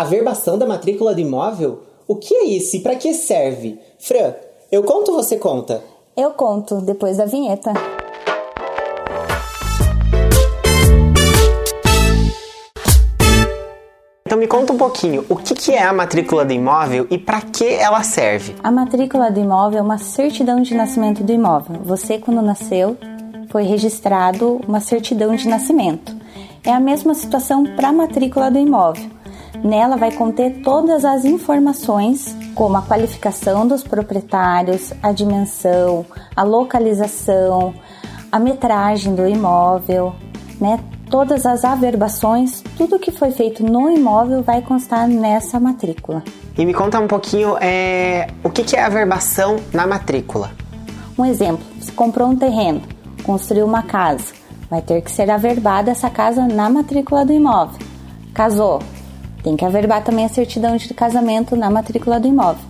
A verbação da matrícula do imóvel? O que é isso e para que serve? Fran, eu conto ou você conta? Eu conto depois da vinheta. Então me conta um pouquinho, o que, que é a matrícula do imóvel e para que ela serve? A matrícula do imóvel é uma certidão de nascimento do imóvel. Você, quando nasceu, foi registrado uma certidão de nascimento. É a mesma situação para a matrícula do imóvel. Nela vai conter todas as informações, como a qualificação dos proprietários, a dimensão, a localização, a metragem do imóvel, né? Todas as averbações, tudo que foi feito no imóvel vai constar nessa matrícula. E me conta um pouquinho é, o que, que é averbação na matrícula. Um exemplo: você comprou um terreno, construiu uma casa, vai ter que ser averbada essa casa na matrícula do imóvel. Casou, tem que averbar também a certidão de casamento na matrícula do imóvel.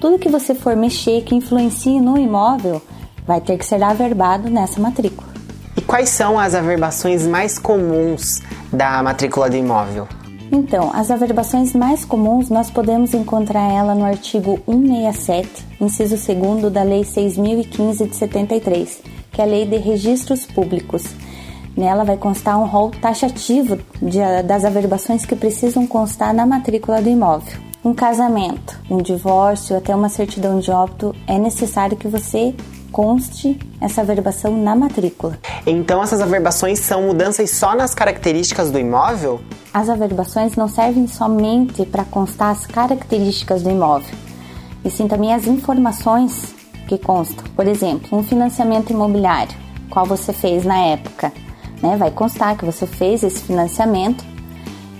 Tudo que você for mexer que influencie no imóvel vai ter que ser averbado nessa matrícula. E quais são as averbações mais comuns da matrícula do imóvel? Então, as averbações mais comuns nós podemos encontrar ela no artigo 167, inciso 2 da Lei 6015 de 73, que é a Lei de Registros Públicos. Nela vai constar um rol taxativo de, das averbações que precisam constar na matrícula do imóvel. Um casamento, um divórcio, até uma certidão de óbito, é necessário que você conste essa averbação na matrícula. Então essas averbações são mudanças só nas características do imóvel? As averbações não servem somente para constar as características do imóvel, e sim também as informações que constam. Por exemplo, um financiamento imobiliário, qual você fez na época, né? Vai constar que você fez esse financiamento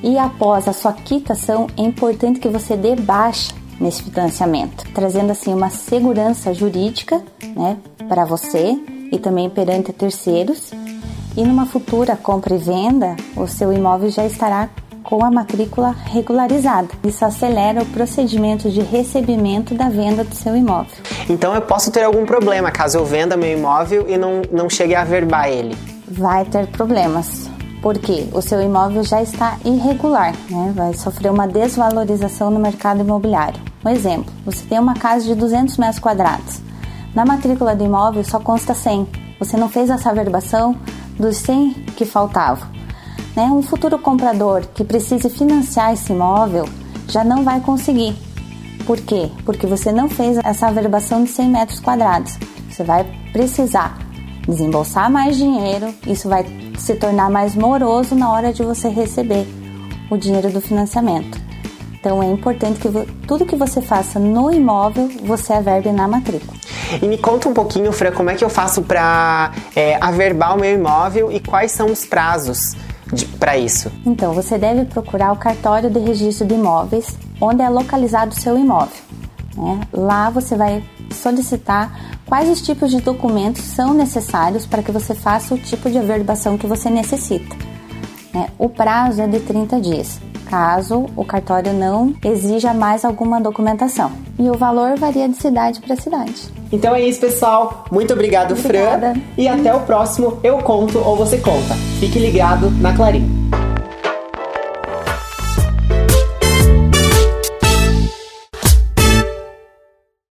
e após a sua quitação é importante que você dê baixa nesse financiamento, trazendo assim uma segurança jurídica, né, para você e também perante terceiros. E numa futura compra e venda, o seu imóvel já estará com a matrícula regularizada. Isso acelera o procedimento de recebimento da venda do seu imóvel. Então eu posso ter algum problema caso eu venda meu imóvel e não, não chegue a averbar ele vai ter problemas, porque o seu imóvel já está irregular, né? vai sofrer uma desvalorização no mercado imobiliário. Um exemplo: você tem uma casa de 200 metros quadrados, na matrícula do imóvel só consta 100, você não fez essa averbação dos 100 que faltavam. Né? Um futuro comprador que precise financiar esse imóvel já não vai conseguir. Por quê? Porque você não fez essa averbação de 100 metros quadrados. Você vai precisar desembolsar mais dinheiro, isso vai se tornar mais moroso na hora de você receber o dinheiro do financiamento. Então é importante que tudo que você faça no imóvel você averbe na matrícula. E me conta um pouquinho, Fran, como é que eu faço para é, averbar o meu imóvel e quais são os prazos para isso? Então, você deve procurar o cartório de registro de imóveis, onde é localizado o seu imóvel. Né? Lá você vai solicitar quais os tipos de documentos são necessários para que você faça o tipo de averbação que você necessita. Né? O prazo é de 30 dias, caso o cartório não exija mais alguma documentação. E o valor varia de cidade para cidade. Então é isso, pessoal. Muito obrigado, Obrigada. Fran. E até o próximo Eu Conto ou Você Conta. Fique ligado na Clarim.